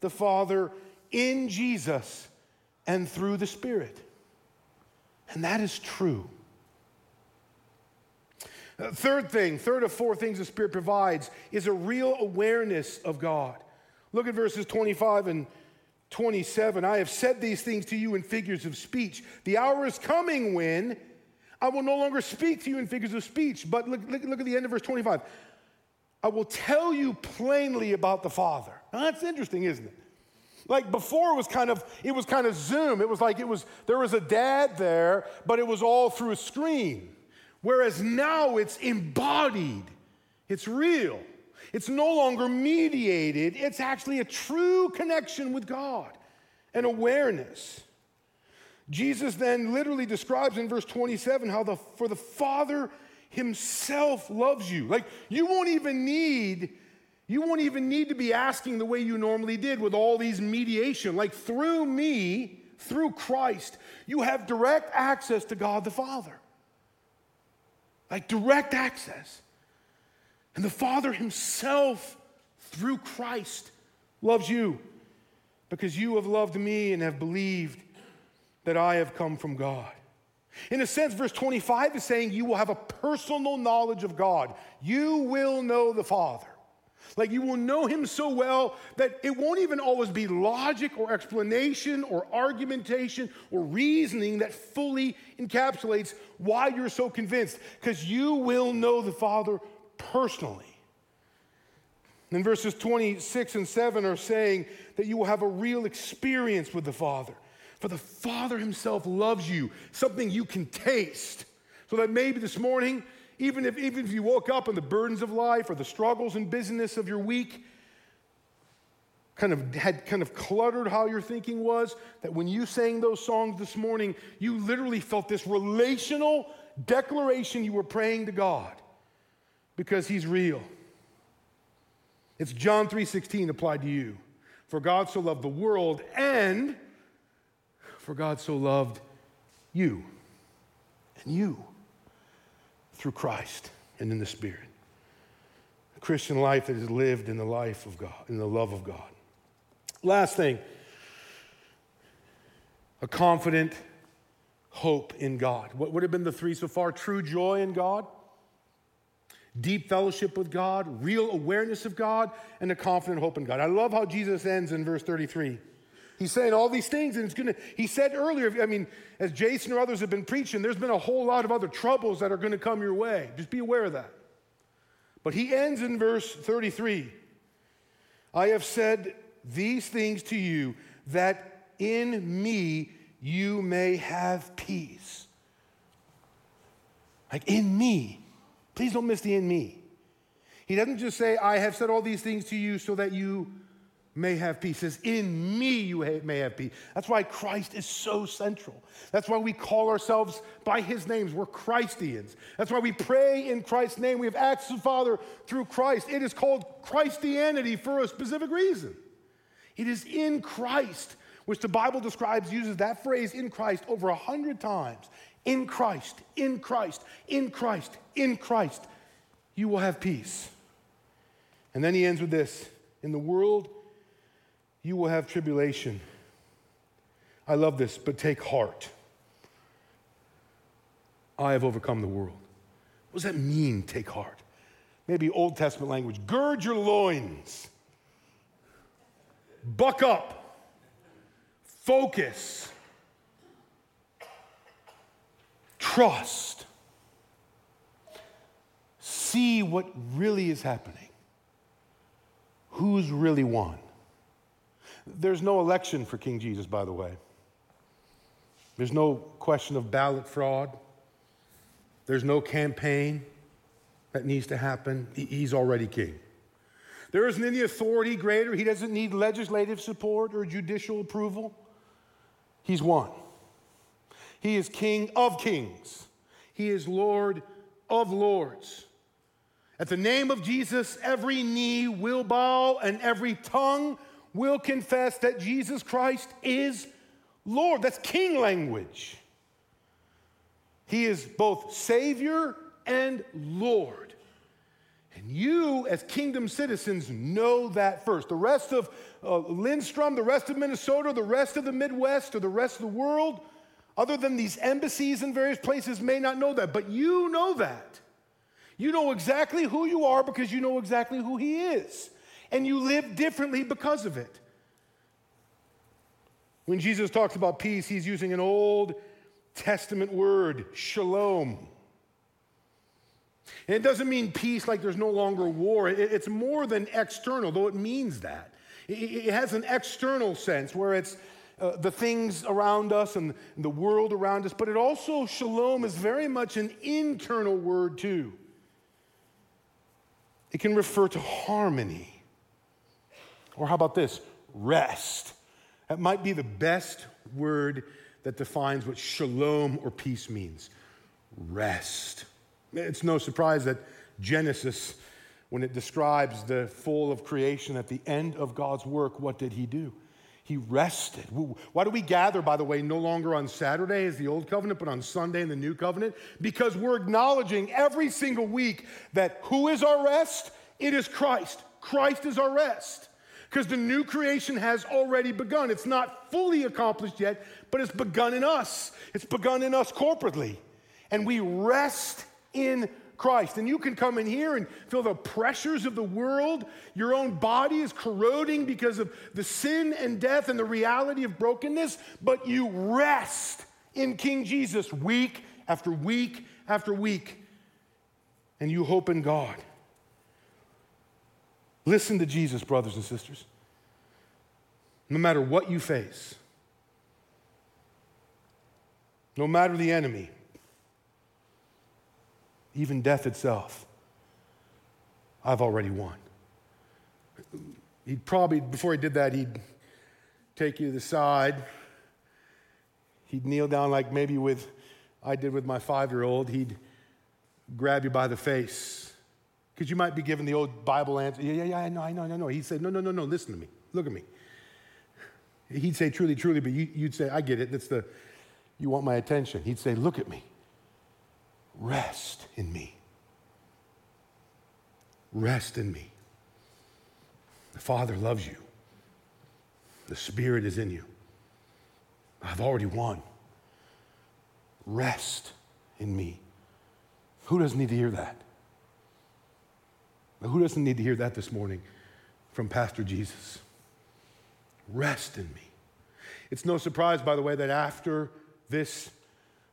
the Father in Jesus and through the Spirit. And that is true. Uh, third thing, third of four things the Spirit provides is a real awareness of God. Look at verses 25 and 27. I have said these things to you in figures of speech. The hour is coming when I will no longer speak to you in figures of speech. But look, look, look at the end of verse 25. I will tell you plainly about the Father. Now, that's interesting, isn't it? Like before it was kind of it was kind of zoom. It was like it was there was a dad there, but it was all through a screen. Whereas now it's embodied. It's real. It's no longer mediated. It's actually a true connection with God and awareness. Jesus then literally describes in verse 27 how the for the Father himself loves you. Like you won't even need you won't even need to be asking the way you normally did with all these mediation. Like through me, through Christ, you have direct access to God the Father. Like direct access. And the Father Himself, through Christ, loves you because you have loved me and have believed that I have come from God. In a sense, verse 25 is saying you will have a personal knowledge of God. You will know the Father. Like you will know him so well that it won't even always be logic or explanation or argumentation or reasoning that fully encapsulates why you're so convinced, because you will know the Father personally. And verses 26 and 7 are saying that you will have a real experience with the Father. For the Father Himself loves you, something you can taste. So that maybe this morning even if, even if you woke up and the burdens of life or the struggles and busyness of your week kind of had kind of cluttered how your thinking was, that when you sang those songs this morning, you literally felt this relational declaration you were praying to God because He's real. It's John 3:16 applied to you. For God so loved the world and for God so loved you and you through Christ and in the Spirit. A Christian life that is lived in the life of God, in the love of God. Last thing a confident hope in God. What would have been the three so far? True joy in God, deep fellowship with God, real awareness of God, and a confident hope in God. I love how Jesus ends in verse 33. He's saying all these things, and it's gonna, he said earlier, I mean, as Jason or others have been preaching, there's been a whole lot of other troubles that are gonna come your way. Just be aware of that. But he ends in verse 33 I have said these things to you that in me you may have peace. Like, in me. Please don't miss the in me. He doesn't just say, I have said all these things to you so that you may have peace. He says, In me you may have peace. That's why Christ is so central. That's why we call ourselves by his names. We're Christians. That's why we pray in Christ's name. We have access to the Father through Christ. It is called Christianity for a specific reason. It is in Christ, which the Bible describes, uses that phrase in Christ over a hundred times. In Christ, in Christ, in Christ, in Christ, you will have peace. And then he ends with this In the world, you will have tribulation. I love this, but take heart. I have overcome the world. What does that mean, take heart? Maybe Old Testament language. Gird your loins, buck up, focus, trust, see what really is happening, who's really won. There's no election for King Jesus, by the way. There's no question of ballot fraud. There's no campaign that needs to happen. He's already king. There isn't any authority greater. He doesn't need legislative support or judicial approval. He's won. He is King of kings, He is Lord of lords. At the name of Jesus, every knee will bow and every tongue will confess that Jesus Christ is Lord. That's king language. He is both Savior and Lord. And you, as kingdom citizens, know that first. The rest of uh, Lindstrom, the rest of Minnesota, the rest of the Midwest, or the rest of the world, other than these embassies in various places, may not know that. But you know that. You know exactly who you are because you know exactly who He is and you live differently because of it. When Jesus talks about peace, he's using an Old Testament word, shalom. And it doesn't mean peace like there's no longer war. It's more than external, though it means that. It has an external sense where it's uh, the things around us and the world around us, but it also, shalom, is very much an internal word too. It can refer to harmony. Or how about this? Rest. That might be the best word that defines what shalom or peace means rest. It's no surprise that Genesis, when it describes the fall of creation at the end of God's work, what did he do? He rested. Why do we gather, by the way, no longer on Saturday as the old covenant, but on Sunday in the new covenant? Because we're acknowledging every single week that who is our rest? It is Christ. Christ is our rest because the new creation has already begun. It's not fully accomplished yet, but it's begun in us. It's begun in us corporately. And we rest in Christ. And you can come in here and feel the pressures of the world. Your own body is corroding because of the sin and death and the reality of brokenness, but you rest in King Jesus week after week after week. And you hope in God. Listen to Jesus, brothers and sisters. No matter what you face, no matter the enemy, even death itself, I've already won. He'd probably, before he did that, he'd take you to the side. He'd kneel down, like maybe with I did with my five year old. He'd grab you by the face because you might be given the old Bible answer. Yeah, yeah, yeah, I know, I know, I know. He'd say, no, no, no, no, listen to me. Look at me. He'd say, truly, truly, but you, would say, I get it. That's the, you want my attention. He'd say, look at me. Rest in me. Rest in me. The Father loves you. The Spirit is in you. I've already won. Rest in me. Who doesn't need to hear that? Who doesn't need to hear that this morning from Pastor Jesus? Rest in me. It's no surprise, by the way, that after this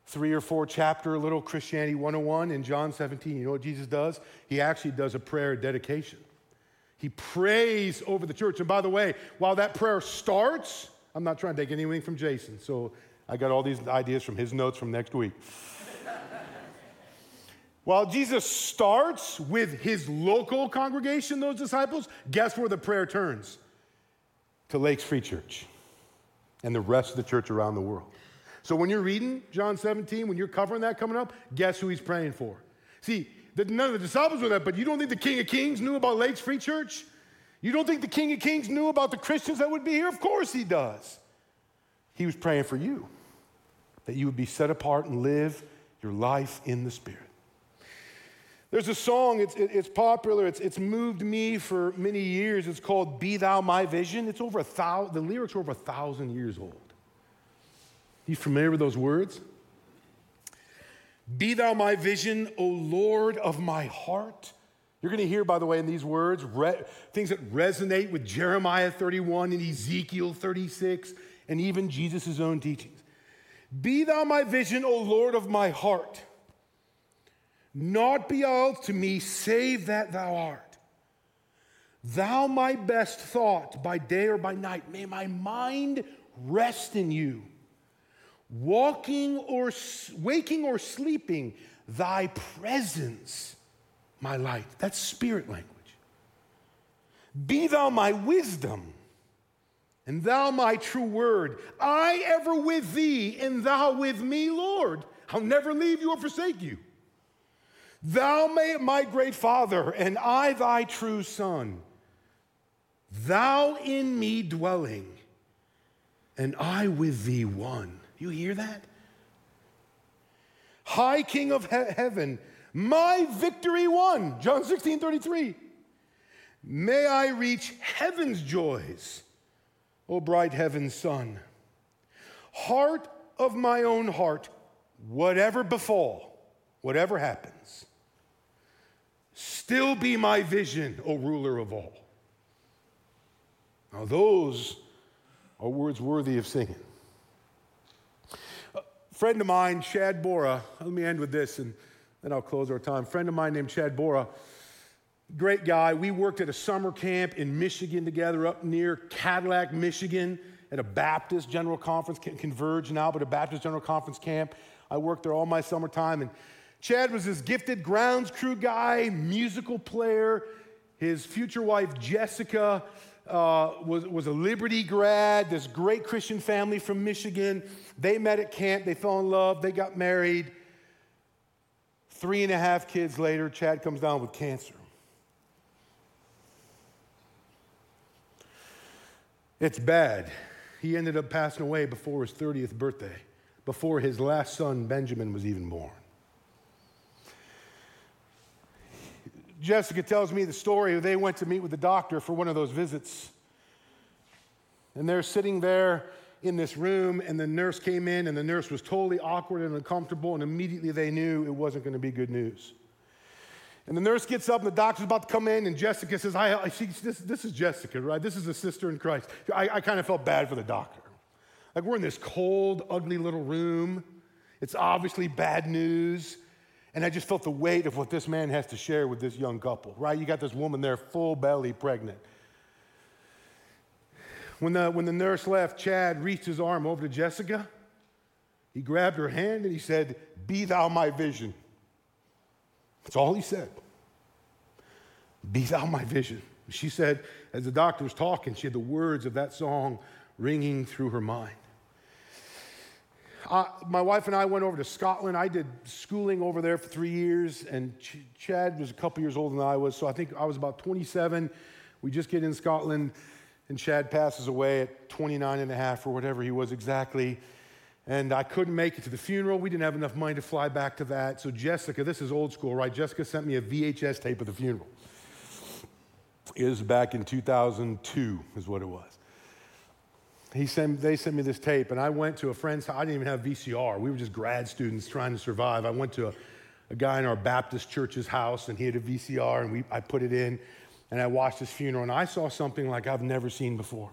three or four chapter little Christianity 101 in John 17, you know what Jesus does? He actually does a prayer dedication. He prays over the church. And by the way, while that prayer starts, I'm not trying to take anything from Jason, so I got all these ideas from his notes from next week. While Jesus starts with his local congregation, those disciples, guess where the prayer turns? To Lakes Free Church and the rest of the church around the world. So when you're reading John 17, when you're covering that coming up, guess who he's praying for? See, none of the disciples were that, but you don't think the King of Kings knew about Lakes Free Church? You don't think the King of Kings knew about the Christians that would be here? Of course he does. He was praying for you, that you would be set apart and live your life in the Spirit. There's a song, it's, it's popular, it's, it's moved me for many years. It's called Be Thou My Vision. It's over a thousand, the lyrics are over a thousand years old. You familiar with those words? Be thou my vision, O Lord of my heart. You're going to hear, by the way, in these words, re- things that resonate with Jeremiah 31 and Ezekiel 36 and even Jesus' own teachings. Be thou my vision, O Lord of my heart. Not be all to me, save that thou art. Thou my best thought by day or by night. May my mind rest in you. Walking or waking or sleeping, thy presence, my light. That's spirit language. Be thou my wisdom, and thou my true word. I ever with thee, and thou with me, Lord. I'll never leave you or forsake you. Thou may, my great Father, and I thy true Son, thou in me dwelling, and I with thee one. You hear that? High King of he- heaven, my victory won. John 16 33. May I reach heaven's joys, O bright heaven's Sun. Heart of my own heart, whatever befall, whatever happens, still be my vision, O ruler of all. Now, those are words worthy of singing. A friend of mine, Chad Bora, let me end with this and then I'll close our time. friend of mine named Chad Bora, great guy. We worked at a summer camp in Michigan together up near Cadillac, Michigan, at a Baptist General Conference, Converge now, but a Baptist General Conference camp. I worked there all my summertime. And Chad was this gifted grounds crew guy, musical player. His future wife, Jessica, uh, was, was a Liberty grad, this great Christian family from Michigan. They met at camp, they fell in love, they got married. Three and a half kids later, Chad comes down with cancer. It's bad. He ended up passing away before his 30th birthday, before his last son, Benjamin, was even born. Jessica tells me the story. They went to meet with the doctor for one of those visits. And they're sitting there in this room, and the nurse came in, and the nurse was totally awkward and uncomfortable, and immediately they knew it wasn't going to be good news. And the nurse gets up, and the doctor's about to come in, and Jessica says, I, she, this, this is Jessica, right? This is a sister in Christ. I, I kind of felt bad for the doctor. Like, we're in this cold, ugly little room. It's obviously bad news. And I just felt the weight of what this man has to share with this young couple, right? You got this woman there, full belly, pregnant. When the, when the nurse left, Chad reached his arm over to Jessica. He grabbed her hand and he said, Be thou my vision. That's all he said. Be thou my vision. She said, as the doctor was talking, she had the words of that song ringing through her mind. Uh, my wife and I went over to Scotland. I did schooling over there for three years, and Ch- Chad was a couple years older than I was, so I think I was about 27. We just get in Scotland, and Chad passes away at 29 and a half or whatever he was exactly. And I couldn't make it to the funeral. We didn't have enough money to fly back to that. So, Jessica, this is old school, right? Jessica sent me a VHS tape of the funeral. It was back in 2002, is what it was. He sent, they sent me this tape, and I went to a friend's house. I didn't even have VCR. We were just grad students trying to survive. I went to a, a guy in our Baptist church's house, and he had a VCR, and we, I put it in, and I watched his funeral, and I saw something like I've never seen before.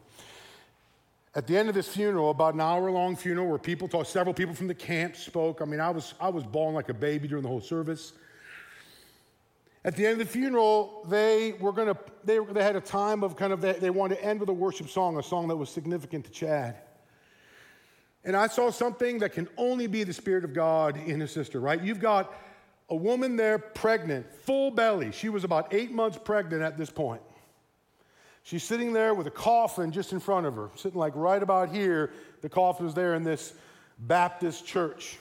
At the end of this funeral, about an hour long funeral where people talked, several people from the camp spoke. I mean, I was, I was bawling like a baby during the whole service. At the end of the funeral, they were going to, they, they had a time of kind of, they, they wanted to end with a worship song, a song that was significant to Chad. And I saw something that can only be the Spirit of God in his sister, right? You've got a woman there pregnant, full belly. She was about eight months pregnant at this point. She's sitting there with a coffin just in front of her, sitting like right about here. The coffin is there in this Baptist church.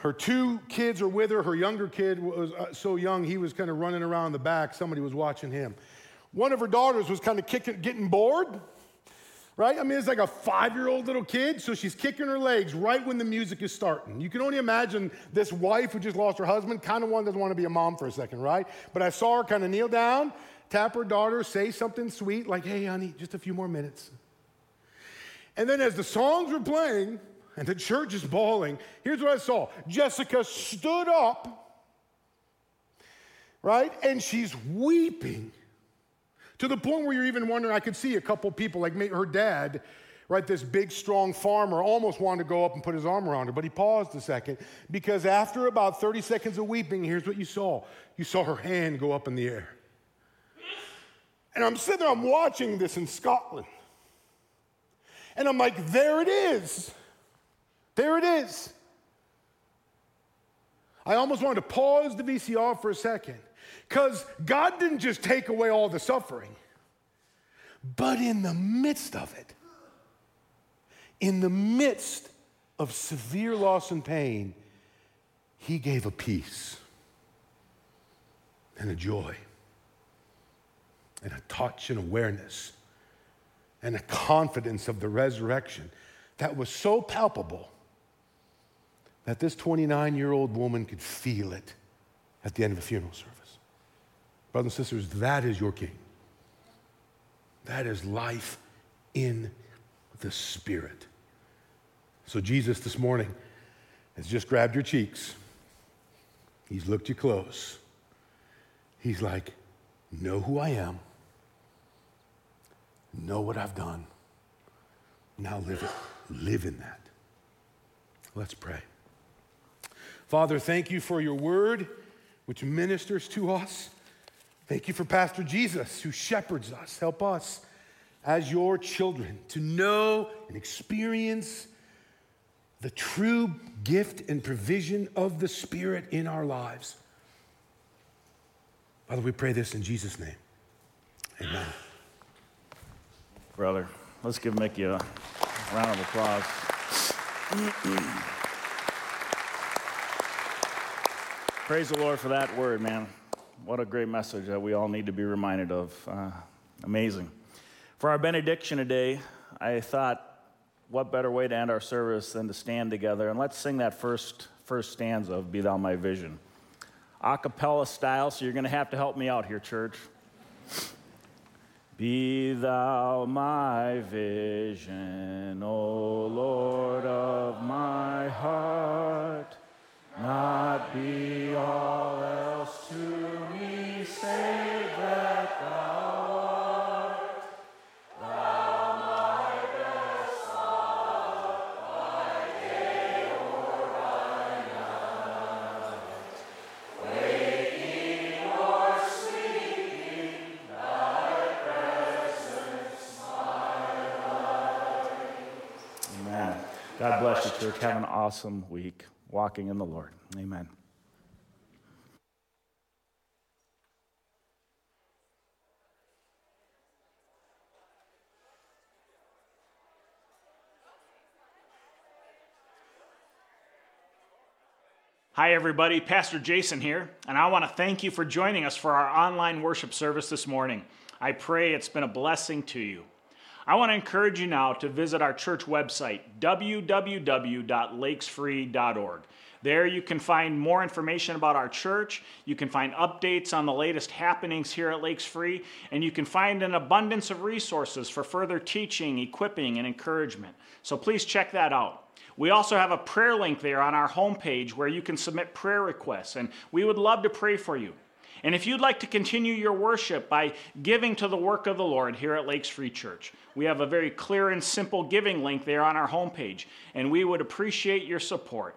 Her two kids are with her. Her younger kid was uh, so young, he was kind of running around the back. Somebody was watching him. One of her daughters was kind of kicking, getting bored, right? I mean, it's like a five year old little kid, so she's kicking her legs right when the music is starting. You can only imagine this wife who just lost her husband, kind of one doesn't want to be a mom for a second, right? But I saw her kind of kneel down, tap her daughter, say something sweet, like, hey, honey, just a few more minutes. And then as the songs were playing and the church is bawling, here's what I saw Jessica stood up, right? And she's weeping to the point where you're even wondering, I could see a couple people, like her dad, right? This big, strong farmer almost wanted to go up and put his arm around her, but he paused a second because after about 30 seconds of weeping, here's what you saw you saw her hand go up in the air. And I'm sitting there, I'm watching this in Scotland. And I'm like, there it is. There it is. I almost wanted to pause the VCR for a second because God didn't just take away all the suffering, but in the midst of it, in the midst of severe loss and pain, He gave a peace and a joy and a touch and awareness and a confidence of the resurrection that was so palpable that this 29 year old woman could feel it at the end of a funeral service. Brothers and sisters, that is your king. That is life in the Spirit. So, Jesus this morning has just grabbed your cheeks. He's looked you close. He's like, Know who I am know what I've done. Now live it. Live in that. Let's pray. Father, thank you for your word, which ministers to us. Thank you for Pastor Jesus, who shepherds us. Help us as your children to know and experience the true gift and provision of the Spirit in our lives. Father, we pray this in Jesus' name. Amen brother. Let's give Mickey a round of applause. Praise the Lord for that word, man. What a great message that we all need to be reminded of. Uh, amazing. For our benediction today, I thought, what better way to end our service than to stand together and let's sing that first first stanza of "Be Thou My Vision," a cappella style. So you're going to have to help me out here, church. Be thou my vision, O Lord of my heart, not be all else to me save that thou art. Thou my best thought, by day or by night, waking or sleeping, thy presence my light. Amen. God bless you, church. Have an awesome week walking in the Lord. Amen. Hi, everybody. Pastor Jason here, and I want to thank you for joining us for our online worship service this morning. I pray it's been a blessing to you. I want to encourage you now to visit our church website, www.lakesfree.org. There you can find more information about our church, you can find updates on the latest happenings here at Lakes Free, and you can find an abundance of resources for further teaching, equipping, and encouragement. So please check that out. We also have a prayer link there on our homepage where you can submit prayer requests, and we would love to pray for you. And if you'd like to continue your worship by giving to the work of the Lord here at Lakes Free Church, we have a very clear and simple giving link there on our homepage, and we would appreciate your support.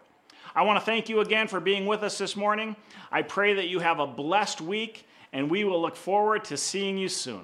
I want to thank you again for being with us this morning. I pray that you have a blessed week, and we will look forward to seeing you soon.